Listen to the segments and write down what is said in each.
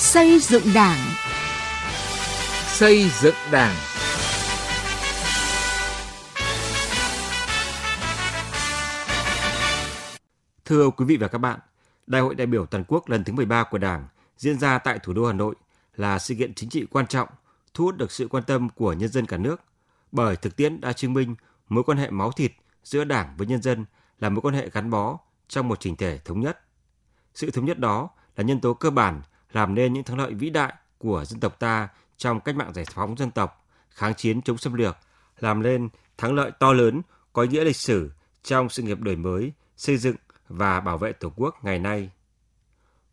Xây dựng Đảng. Xây dựng Đảng. Thưa quý vị và các bạn, Đại hội đại biểu toàn quốc lần thứ 13 của Đảng diễn ra tại thủ đô Hà Nội là sự kiện chính trị quan trọng, thu hút được sự quan tâm của nhân dân cả nước. Bởi thực tiễn đã chứng minh mối quan hệ máu thịt giữa Đảng với nhân dân là mối quan hệ gắn bó trong một trình thể thống nhất. Sự thống nhất đó là nhân tố cơ bản làm nên những thắng lợi vĩ đại của dân tộc ta trong cách mạng giải phóng dân tộc, kháng chiến chống xâm lược, làm nên thắng lợi to lớn có ý nghĩa lịch sử trong sự nghiệp đổi mới, xây dựng và bảo vệ Tổ quốc ngày nay.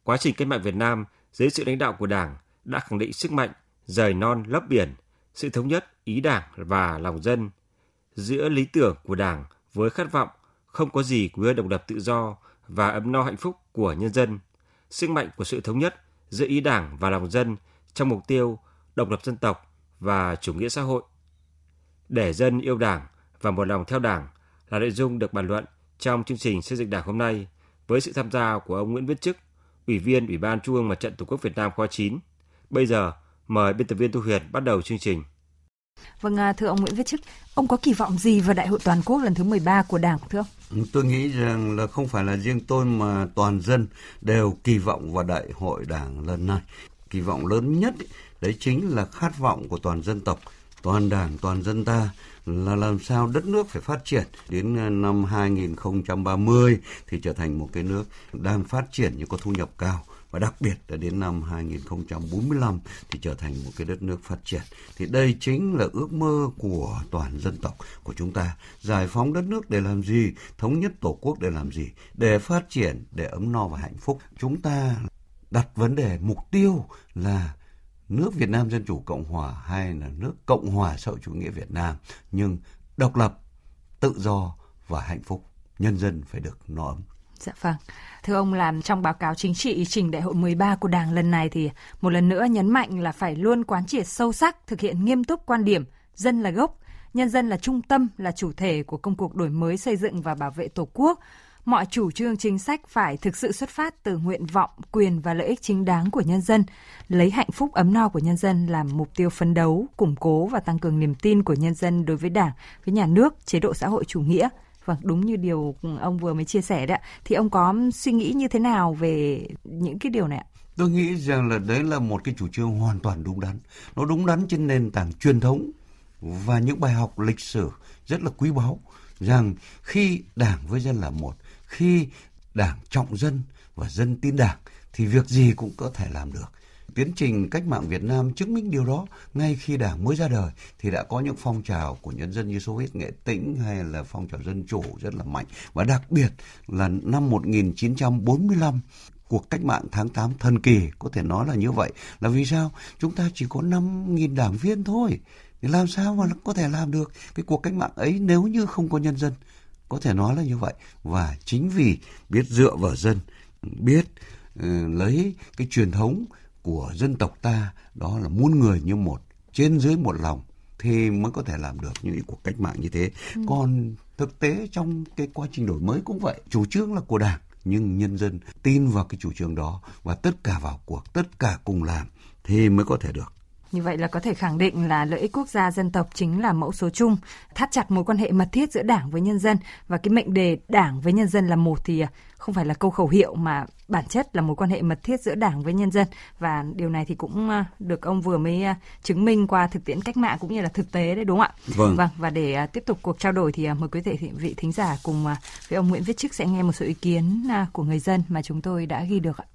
Quá trình cách mạng Việt Nam dưới sự lãnh đạo của Đảng đã khẳng định sức mạnh rời non lấp biển, sự thống nhất ý Đảng và lòng dân. Giữa lý tưởng của Đảng với khát vọng không có gì quý hơn độc lập tự do và ấm no hạnh phúc của nhân dân, sức mạnh của sự thống nhất giữa ý Đảng và lòng dân trong mục tiêu độc lập dân tộc và chủ nghĩa xã hội. Để dân yêu Đảng và một lòng theo Đảng là nội dung được bàn luận trong chương trình xây dựng Đảng hôm nay với sự tham gia của ông Nguyễn Viết Chức, Ủy viên Ủy ban Trung ương Mặt trận Tổ quốc Việt Nam khóa 9. Bây giờ, mời biên tập viên Thu Huyền bắt đầu chương trình. Vâng, à, thưa ông Nguyễn Viết Chức, ông có kỳ vọng gì vào Đại hội Toàn quốc lần thứ 13 của Đảng thưa ông? Tôi nghĩ rằng là không phải là riêng tôi mà toàn dân đều kỳ vọng vào Đại hội Đảng lần này. Kỳ vọng lớn nhất đấy chính là khát vọng của toàn dân tộc, toàn Đảng, toàn dân ta là làm sao đất nước phải phát triển đến à, năm 2030 thì trở thành một cái nước đang phát triển nhưng có thu nhập cao và đặc biệt là đến năm 2045 thì trở thành một cái đất nước phát triển. Thì đây chính là ước mơ của toàn dân tộc của chúng ta. Giải phóng đất nước để làm gì? Thống nhất Tổ quốc để làm gì? Để phát triển, để ấm no và hạnh phúc. Chúng ta đặt vấn đề mục tiêu là nước Việt Nam Dân Chủ Cộng Hòa hay là nước Cộng Hòa xã hội chủ nghĩa Việt Nam nhưng độc lập, tự do và hạnh phúc. Nhân dân phải được no ấm. Dạ vâng. Thưa ông làm trong báo cáo chính trị trình đại hội 13 của Đảng lần này thì một lần nữa nhấn mạnh là phải luôn quán triệt sâu sắc, thực hiện nghiêm túc quan điểm dân là gốc, nhân dân là trung tâm, là chủ thể của công cuộc đổi mới xây dựng và bảo vệ Tổ quốc. Mọi chủ trương chính sách phải thực sự xuất phát từ nguyện vọng, quyền và lợi ích chính đáng của nhân dân, lấy hạnh phúc ấm no của nhân dân làm mục tiêu phấn đấu, củng cố và tăng cường niềm tin của nhân dân đối với Đảng, với nhà nước, chế độ xã hội chủ nghĩa – Vâng, đúng như điều ông vừa mới chia sẻ đấy ạ. Thì ông có suy nghĩ như thế nào về những cái điều này ạ? Tôi nghĩ rằng là đấy là một cái chủ trương hoàn toàn đúng đắn. Nó đúng đắn trên nền tảng truyền thống và những bài học lịch sử rất là quý báu rằng khi đảng với dân là một, khi đảng trọng dân và dân tin đảng thì việc gì cũng có thể làm được tiến trình cách mạng Việt Nam chứng minh điều đó. Ngay khi Đảng mới ra đời thì đã có những phong trào của nhân dân như Xô Viết Nghệ Tĩnh hay là phong trào dân chủ rất là mạnh. Và đặc biệt là năm 1945 cuộc cách mạng tháng 8 thần kỳ có thể nói là như vậy là vì sao chúng ta chỉ có 5.000 đảng viên thôi thì làm sao mà có thể làm được cái cuộc cách mạng ấy nếu như không có nhân dân có thể nói là như vậy và chính vì biết dựa vào dân biết uh, lấy cái truyền thống của dân tộc ta đó là muôn người như một trên dưới một lòng thì mới có thể làm được những cuộc cách mạng như thế ừ. còn thực tế trong cái quá trình đổi mới cũng vậy chủ trương là của đảng nhưng nhân dân tin vào cái chủ trương đó và tất cả vào cuộc tất cả cùng làm thì mới có thể được như vậy là có thể khẳng định là lợi ích quốc gia dân tộc chính là mẫu số chung, thắt chặt mối quan hệ mật thiết giữa Đảng với nhân dân và cái mệnh đề Đảng với nhân dân là một thì không phải là câu khẩu hiệu mà bản chất là mối quan hệ mật thiết giữa Đảng với nhân dân và điều này thì cũng à, được ông vừa mới à, chứng minh qua thực tiễn cách mạng cũng như là thực tế đấy đúng không ạ? Vâng. Vâng và để à, tiếp tục cuộc trao đổi thì mời quý vị vị thính giả cùng với ông Nguyễn Viết Chức sẽ nghe một số ý kiến của người dân mà chúng tôi đã ghi được ạ.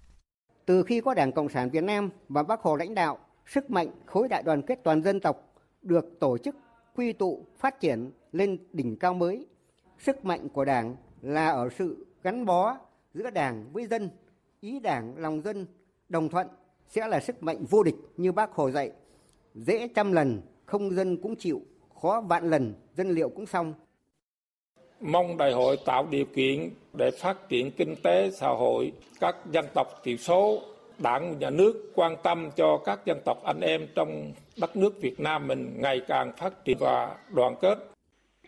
Từ khi có Đảng Cộng sản Việt Nam và Bác Hồ lãnh đạo sức mạnh khối đại đoàn kết toàn dân tộc được tổ chức quy tụ phát triển lên đỉnh cao mới. Sức mạnh của Đảng là ở sự gắn bó giữa Đảng với dân, ý Đảng lòng dân đồng thuận sẽ là sức mạnh vô địch như bác Hồ dạy. Dễ trăm lần không dân cũng chịu, khó vạn lần dân liệu cũng xong. Mong đại hội tạo điều kiện để phát triển kinh tế xã hội các dân tộc thiểu số đảng nhà nước quan tâm cho các dân tộc anh em trong đất nước Việt Nam mình ngày càng phát triển và đoàn kết.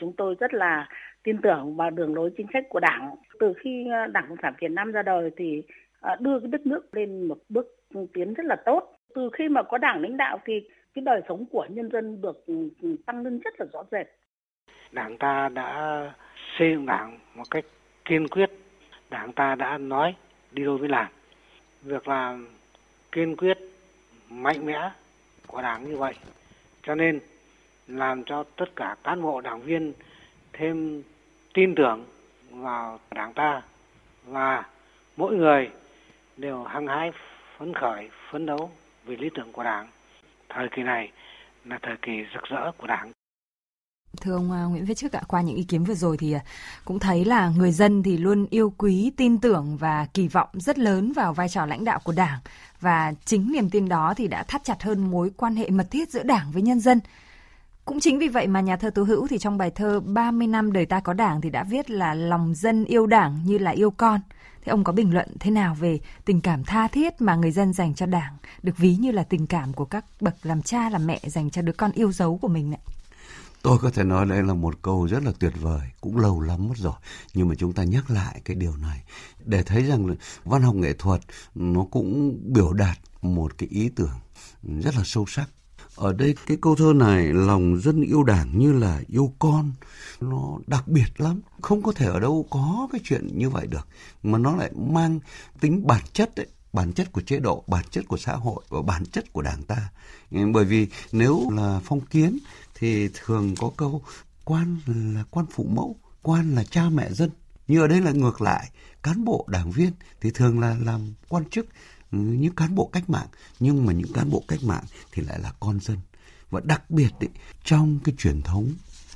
Chúng tôi rất là tin tưởng vào đường lối chính sách của Đảng. Từ khi ờ, Đảng Cộng sản Việt Nam ra đời thì à, đưa cái đất nước lên một bước tiến rất là tốt. Từ khi mà có đảng lãnh đạo thì cái đời sống của nhân dân được tăng lên rất là rõ rệt. Đảng ta đã xây dựng đảng một cách kiên quyết. Đảng ta đã nói đi đôi với làm. Việc làm kiên quyết, mạnh mẽ của đảng như vậy. Cho nên làm cho tất cả cán bộ đảng viên thêm tin tưởng vào đảng ta và mỗi người đều hăng hái phấn khởi phấn đấu vì lý tưởng của đảng thời kỳ này là thời kỳ rực rỡ của đảng Thưa ông à, Nguyễn Viết Chức ạ, qua những ý kiến vừa rồi thì à, cũng thấy là người dân thì luôn yêu quý, tin tưởng và kỳ vọng rất lớn vào vai trò lãnh đạo của Đảng và chính niềm tin đó thì đã thắt chặt hơn mối quan hệ mật thiết giữa Đảng với nhân dân. Cũng chính vì vậy mà nhà thơ tố Hữu thì trong bài thơ 30 năm đời ta có Đảng thì đã viết là lòng dân yêu Đảng như là yêu con. Thế ông có bình luận thế nào về tình cảm tha thiết mà người dân dành cho Đảng, được ví như là tình cảm của các bậc làm cha làm mẹ dành cho đứa con yêu dấu của mình ạ? Tôi có thể nói đây là một câu rất là tuyệt vời, cũng lâu lắm mất rồi. Nhưng mà chúng ta nhắc lại cái điều này để thấy rằng là văn học nghệ thuật nó cũng biểu đạt một cái ý tưởng rất là sâu sắc. Ở đây cái câu thơ này lòng dân yêu đảng như là yêu con nó đặc biệt lắm. Không có thể ở đâu có cái chuyện như vậy được mà nó lại mang tính bản chất ấy bản chất của chế độ, bản chất của xã hội và bản chất của đảng ta. Bởi vì nếu là phong kiến thì thường có câu quan là quan phụ mẫu, quan là cha mẹ dân. Nhưng ở đây là ngược lại, cán bộ đảng viên thì thường là làm quan chức ừ, những cán bộ cách mạng, nhưng mà những cán bộ cách mạng thì lại là con dân. Và đặc biệt ý, trong cái truyền thống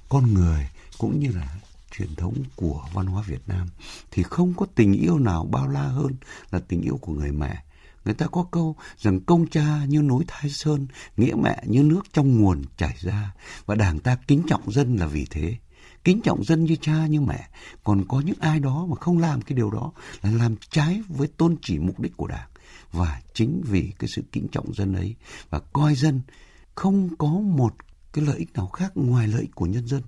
con người cũng như là truyền thống của văn hóa Việt Nam thì không có tình yêu nào bao la hơn là tình yêu của người mẹ. Người ta có câu rằng công cha như núi Thái Sơn, nghĩa mẹ như nước trong nguồn chảy ra. Và đảng ta kính trọng dân là vì thế. Kính trọng dân như cha như mẹ. Còn có những ai đó mà không làm cái điều đó là làm trái với tôn chỉ mục đích của đảng. Và chính vì cái sự kính trọng dân ấy và coi dân không có một cái lợi ích nào khác ngoài lợi ích của nhân dân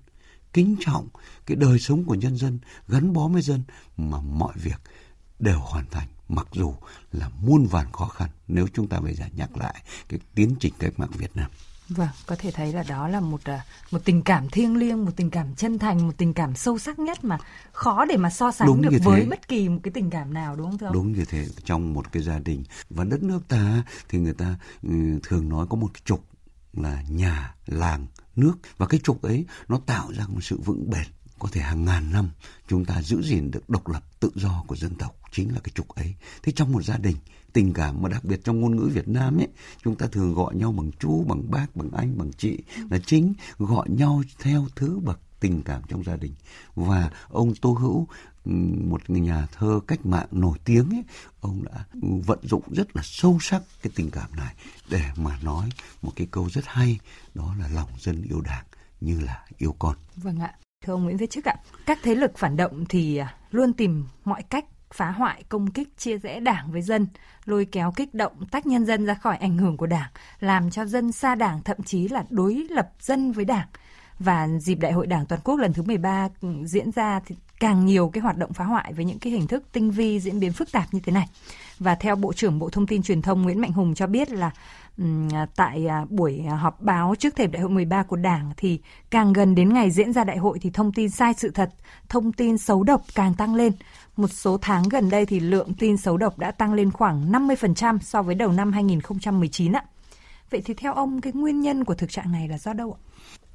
kính trọng cái đời sống của nhân dân gắn bó với dân mà mọi việc đều hoàn thành mặc dù là muôn vàn khó khăn nếu chúng ta bây giờ nhắc lại cái tiến trình cách mạng Việt Nam. Vâng, có thể thấy là đó là một à, một tình cảm thiêng liêng, một tình cảm chân thành, một tình cảm sâu sắc nhất mà khó để mà so sánh đúng được với bất kỳ một cái tình cảm nào đúng không thưa ông? Đúng như thế, trong một cái gia đình và đất nước ta thì người ta ừ, thường nói có một cái trục là nhà, làng, nước và cái trục ấy nó tạo ra một sự vững bền có thể hàng ngàn năm chúng ta giữ gìn được độc lập tự do của dân tộc chính là cái trục ấy thế trong một gia đình tình cảm mà đặc biệt trong ngôn ngữ Việt Nam ấy chúng ta thường gọi nhau bằng chú bằng bác bằng anh bằng chị là chính gọi nhau theo thứ bậc tình cảm trong gia đình và ông Tô Hữu một nhà thơ cách mạng nổi tiếng ấy, ông đã vận dụng rất là sâu sắc cái tình cảm này để mà nói một cái câu rất hay đó là lòng dân yêu đảng như là yêu con. Vâng ạ. Thưa ông Nguyễn Viết Chức ạ, các thế lực phản động thì à, luôn tìm mọi cách phá hoại, công kích, chia rẽ đảng với dân, lôi kéo kích động, tách nhân dân ra khỏi ảnh hưởng của đảng, làm cho dân xa đảng, thậm chí là đối lập dân với đảng. Và dịp Đại hội Đảng Toàn quốc lần thứ 13 diễn ra thì càng nhiều cái hoạt động phá hoại với những cái hình thức tinh vi diễn biến phức tạp như thế này. Và theo Bộ trưởng Bộ Thông tin Truyền thông Nguyễn Mạnh Hùng cho biết là à, tại à, buổi à, họp báo trước thềm đại hội 13 của Đảng thì càng gần đến ngày diễn ra đại hội thì thông tin sai sự thật, thông tin xấu độc càng tăng lên. Một số tháng gần đây thì lượng tin xấu độc đã tăng lên khoảng 50% so với đầu năm 2019 ạ. Vậy thì theo ông cái nguyên nhân của thực trạng này là do đâu ạ?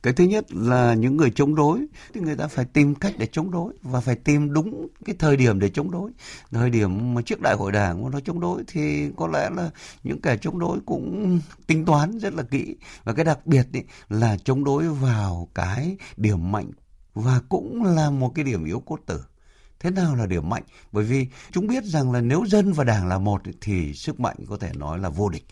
Cái thứ nhất là những người chống đối thì người ta phải tìm cách để chống đối và phải tìm đúng cái thời điểm để chống đối. Thời điểm mà trước đại hội đảng mà nó chống đối thì có lẽ là những kẻ chống đối cũng tính toán rất là kỹ. Và cái đặc biệt ý, là chống đối vào cái điểm mạnh và cũng là một cái điểm yếu cốt tử. Thế nào là điểm mạnh? Bởi vì chúng biết rằng là nếu dân và đảng là một thì sức mạnh có thể nói là vô địch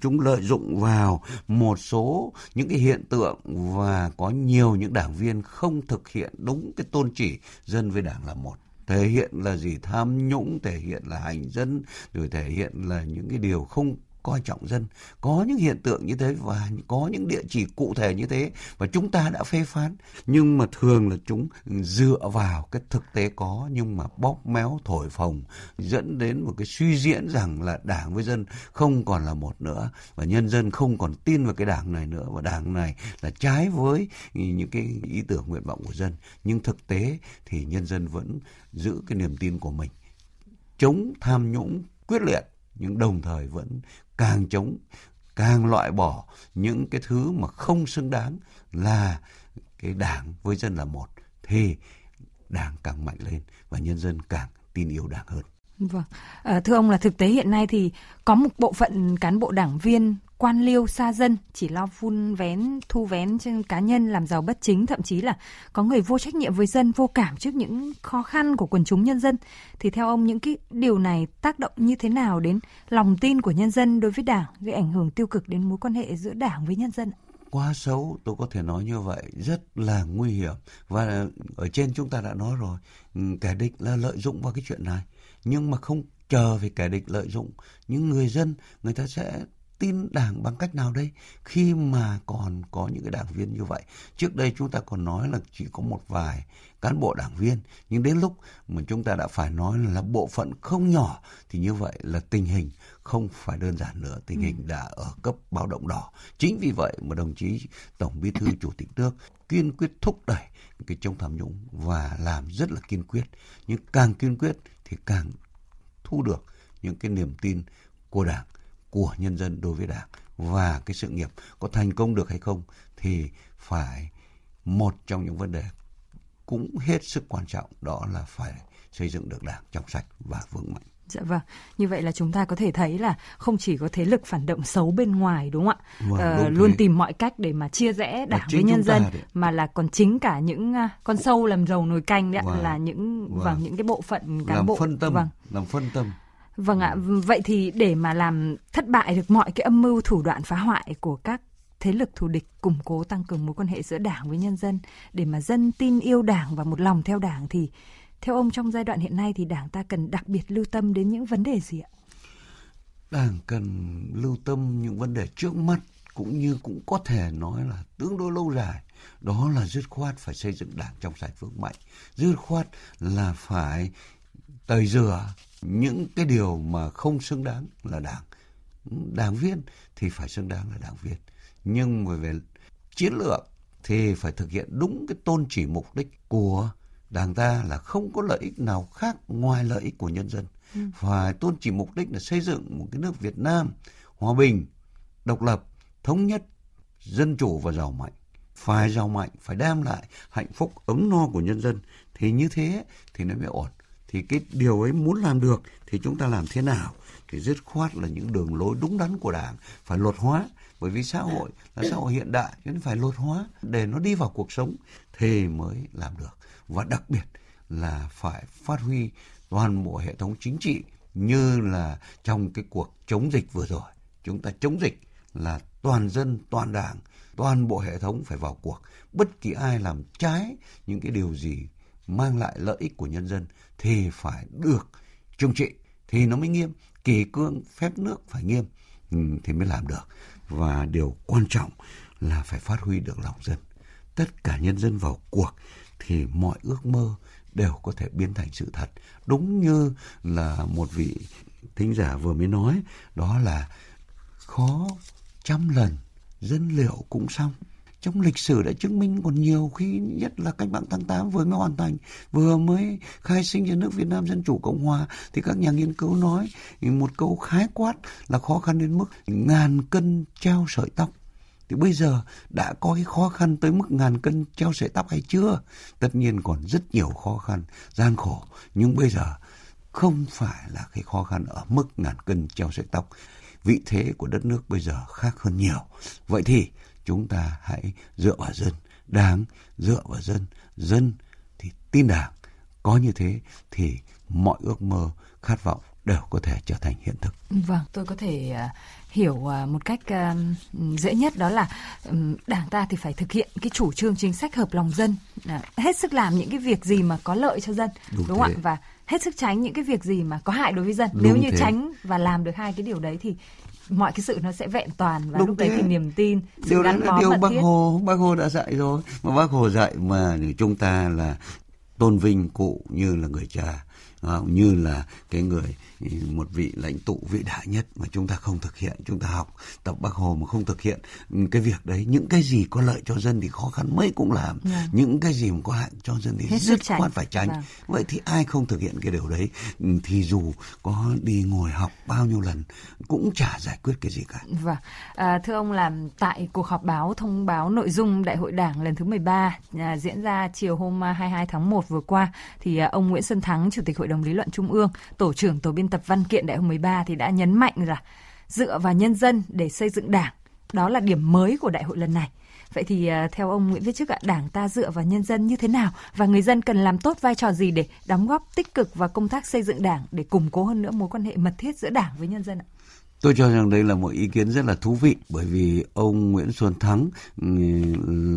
chúng lợi dụng vào một số những cái hiện tượng và có nhiều những đảng viên không thực hiện đúng cái tôn chỉ dân với đảng là một. Thể hiện là gì? Tham nhũng, thể hiện là hành dân, rồi thể hiện là những cái điều không coi trọng dân. Có những hiện tượng như thế và có những địa chỉ cụ thể như thế và chúng ta đã phê phán. Nhưng mà thường là chúng dựa vào cái thực tế có, nhưng mà bóp méo, thổi phồng, dẫn đến một cái suy diễn rằng là đảng với dân không còn là một nữa và nhân dân không còn tin vào cái đảng này nữa. Và đảng này là trái với những cái ý tưởng nguyện vọng của dân. Nhưng thực tế thì nhân dân vẫn giữ cái niềm tin của mình. Chống tham nhũng quyết liệt, nhưng đồng thời vẫn càng chống càng loại bỏ những cái thứ mà không xứng đáng là cái đảng với dân là một thì đảng càng mạnh lên và nhân dân càng tin yêu đảng hơn. Vâng, à, thưa ông là thực tế hiện nay thì có một bộ phận cán bộ đảng viên quan liêu xa dân, chỉ lo vun vén, thu vén trên cá nhân, làm giàu bất chính, thậm chí là có người vô trách nhiệm với dân, vô cảm trước những khó khăn của quần chúng nhân dân. Thì theo ông, những cái điều này tác động như thế nào đến lòng tin của nhân dân đối với đảng, gây ảnh hưởng tiêu cực đến mối quan hệ giữa đảng với nhân dân quá xấu, tôi có thể nói như vậy, rất là nguy hiểm. Và ở trên chúng ta đã nói rồi ừ, kẻ địch là lợi dụng vào cái chuyện này. Nhưng mà không chờ về kẻ địch lợi dụng, những người dân, người ta sẽ tin đảng bằng cách nào đây? Khi mà còn có những cái đảng viên như vậy trước đây chúng ta còn nói là chỉ có một vài cán bộ đảng viên nhưng đến lúc mà chúng ta đã phải nói là bộ phận không nhỏ thì như vậy là tình hình không phải đơn giản nữa. Tình hình đã ở cấp báo động đỏ. Chính vì vậy mà đồng chí tổng bí thư chủ tịch nước kiên quyết thúc đẩy cái chống tham nhũng và làm rất là kiên quyết. Nhưng càng kiên quyết thì càng thu được những cái niềm tin của đảng của nhân dân đối với đảng và cái sự nghiệp có thành công được hay không thì phải một trong những vấn đề cũng hết sức quan trọng đó là phải xây dựng được đảng trong sạch và vững mạnh. Dạ vâng, như vậy là chúng ta có thể thấy là không chỉ có thế lực phản động xấu bên ngoài đúng không ạ? Vâng, ờ, luôn tìm mọi cách để mà chia rẽ đảng với nhân dân mà là còn chính cả những uh, con sâu làm rầu nồi canh đấy vâng, là những vâng. vâng những cái bộ phận cán làm bộ phân tâm, vâng. làm phân tâm Vâng ạ, vậy thì để mà làm thất bại được mọi cái âm mưu thủ đoạn phá hoại của các thế lực thù địch củng cố tăng cường mối quan hệ giữa đảng với nhân dân để mà dân tin yêu đảng và một lòng theo đảng thì theo ông trong giai đoạn hiện nay thì đảng ta cần đặc biệt lưu tâm đến những vấn đề gì ạ? Đảng cần lưu tâm những vấn đề trước mắt cũng như cũng có thể nói là tương đối lâu dài. Đó là dứt khoát phải xây dựng đảng trong sạch vững mạnh. Dứt khoát là phải tẩy rửa những cái điều mà không xứng đáng là đảng. Đảng viên thì phải xứng đáng là đảng viên. Nhưng mà về chiến lược thì phải thực hiện đúng cái tôn chỉ mục đích của đảng ta là không có lợi ích nào khác ngoài lợi ích của nhân dân. Ừ. phải tôn chỉ mục đích là xây dựng một cái nước Việt Nam hòa bình độc lập thống nhất dân chủ và giàu mạnh. Phải giàu mạnh phải đem lại hạnh phúc ấm no của nhân dân. Thì như thế thì nó mới ổn thì cái điều ấy muốn làm được thì chúng ta làm thế nào? Thì dứt khoát là những đường lối đúng đắn của đảng phải luật hóa. Bởi vì xã hội là xã hội hiện đại, cho nên phải luật hóa để nó đi vào cuộc sống thì mới làm được. Và đặc biệt là phải phát huy toàn bộ hệ thống chính trị như là trong cái cuộc chống dịch vừa rồi. Chúng ta chống dịch là toàn dân, toàn đảng, toàn bộ hệ thống phải vào cuộc. Bất kỳ ai làm trái những cái điều gì mang lại lợi ích của nhân dân thì phải được trừng trị thì nó mới nghiêm, kỳ cương phép nước phải nghiêm ừ, thì mới làm được. Và điều quan trọng là phải phát huy được lòng dân. Tất cả nhân dân vào cuộc thì mọi ước mơ đều có thể biến thành sự thật. Đúng như là một vị thính giả vừa mới nói, đó là khó trăm lần, dân liệu cũng xong trong lịch sử đã chứng minh còn nhiều khi nhất là cách mạng tháng 8 vừa mới hoàn thành, vừa mới khai sinh ra nước Việt Nam Dân Chủ Cộng Hòa, thì các nhà nghiên cứu nói một câu khái quát là khó khăn đến mức ngàn cân treo sợi tóc. Thì bây giờ đã có cái khó khăn tới mức ngàn cân treo sợi tóc hay chưa? Tất nhiên còn rất nhiều khó khăn, gian khổ. Nhưng bây giờ không phải là cái khó khăn ở mức ngàn cân treo sợi tóc. Vị thế của đất nước bây giờ khác hơn nhiều. Vậy thì chúng ta hãy dựa vào dân đảng dựa vào dân dân thì tin đảng có như thế thì mọi ước mơ khát vọng đều có thể trở thành hiện thực. Vâng, tôi có thể uh, hiểu uh, một cách uh, dễ nhất đó là đảng ta thì phải thực hiện cái chủ trương chính sách hợp lòng dân, hết sức làm những cái việc gì mà có lợi cho dân, đúng, đúng không ạ? Và hết sức tránh những cái việc gì mà có hại đối với dân. Đúng Nếu như thế. tránh và làm được hai cái điều đấy thì mọi cái sự nó sẽ vẹn toàn và Đúng lúc thế. đấy thì niềm tin sự điều gắn đó là điều bác thiết. hồ bác hồ đã dạy rồi mà bác hồ dạy mà chúng ta là tôn vinh cụ như là người cha như là cái người một vị lãnh tụ vĩ đại nhất mà chúng ta không thực hiện chúng ta học tập bác hồ mà không thực hiện cái việc đấy những cái gì có lợi cho dân thì khó khăn mấy cũng làm yeah. Dạ. những cái gì mà có hại cho dân thì Hết rất khoát phải tránh vâng. vậy thì ai không thực hiện cái điều đấy thì dù có đi ngồi học bao nhiêu lần cũng chả giải quyết cái gì cả vâng à, thưa ông làm tại cuộc họp báo thông báo nội dung đại hội đảng lần thứ 13 à, diễn ra chiều hôm 22 tháng 1 vừa qua thì à, ông Nguyễn Xuân Thắng chủ tịch hội đồng lý luận trung ương tổ trưởng tổ biên tập văn kiện đại hội 13 thì đã nhấn mạnh là dựa vào nhân dân để xây dựng đảng. Đó là điểm mới của đại hội lần này. Vậy thì à, theo ông Nguyễn Viết Chức ạ, Đảng ta dựa vào nhân dân như thế nào và người dân cần làm tốt vai trò gì để đóng góp tích cực vào công tác xây dựng Đảng để củng cố hơn nữa mối quan hệ mật thiết giữa Đảng với nhân dân ạ? Tôi cho rằng đây là một ý kiến rất là thú vị bởi vì ông Nguyễn Xuân Thắng ừ,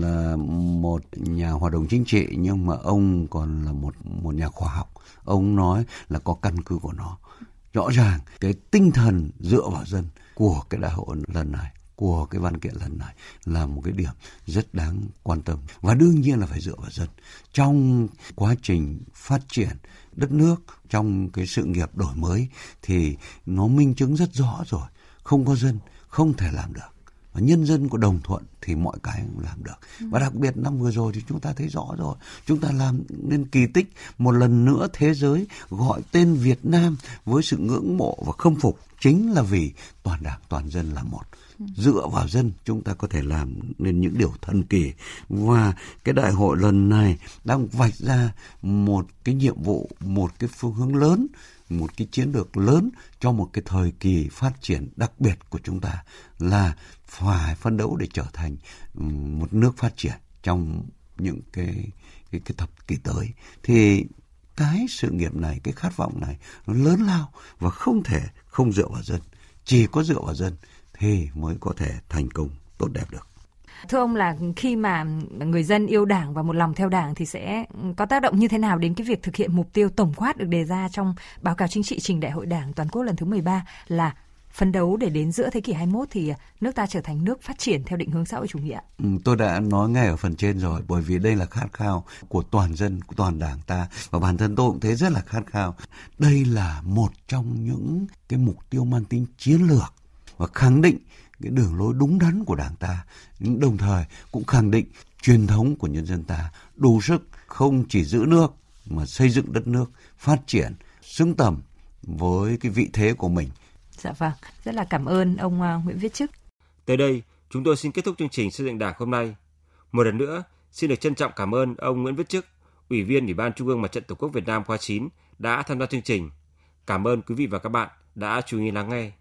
là một nhà hoạt động chính trị nhưng mà ông còn là một một nhà khoa học. Ông nói là có căn cứ của nó rõ ràng, cái tinh thần dựa vào dân của cái đại hội lần này, của cái văn kiện lần này là một cái điểm rất đáng quan tâm. Và đương nhiên là phải dựa vào dân. Trong quá trình phát triển đất nước, trong cái sự nghiệp đổi mới thì nó minh chứng rất rõ rồi. Không có dân, không thể làm được và nhân dân có đồng thuận thì mọi cái cũng làm được. Ừ. và đặc biệt năm vừa rồi thì chúng ta thấy rõ rồi. Chúng ta làm nên kỳ tích một lần nữa thế giới gọi tên Việt Nam với sự ngưỡng mộ và khâm phục chính là vì toàn đảng, toàn dân là một. Dựa vào dân, chúng ta có thể làm nên những điều thần kỳ. Và cái đại hội lần này đang vạch ra một cái nhiệm vụ, một cái phương hướng lớn một cái chiến lược lớn cho một cái thời kỳ phát triển đặc biệt của chúng ta là phải phấn đấu để trở thành một nước phát triển trong những cái cái, cái thập kỷ tới. Thì cái sự nghiệp này cái khát vọng này nó lớn lao và không thể không dựa vào dân. Chỉ có dựa vào dân thì mới có thể thành công tốt đẹp được. Thưa ông là khi mà người dân yêu Đảng và một lòng theo Đảng thì sẽ có tác động như thế nào đến cái việc thực hiện mục tiêu tổng quát được đề ra trong báo cáo chính trị trình Đại hội Đảng toàn quốc lần thứ 13 là phấn đấu để đến giữa thế kỷ 21 thì à, nước ta trở thành nước phát triển theo định hướng xã hội chủ nghĩa? Ừ, tôi đã nói ngay ở phần trên rồi, bởi vì đây là khát khao của toàn dân, của toàn đảng ta và bản thân tôi cũng thấy rất là khát khao. Đây là một trong những cái mục tiêu mang tính chiến lược và khẳng định cái đường lối đúng đắn của đảng ta, nhưng đồng thời cũng khẳng định truyền thống của nhân dân ta đủ sức không chỉ giữ nước mà xây dựng đất nước phát triển xứng tầm với cái vị thế của mình. Dạ vâng, rất là cảm ơn ông uh, Nguyễn Viết Chức. Tới đây, chúng tôi xin kết thúc chương trình xây dựng Đảng hôm nay. Một lần nữa, xin được trân trọng cảm ơn ông Nguyễn Viết Chức, Ủy viên Ủy ban Trung ương Mặt trận Tổ quốc Việt Nam khóa 9 đã tham gia chương trình. Cảm ơn quý vị và các bạn đã chú ý lắng nghe.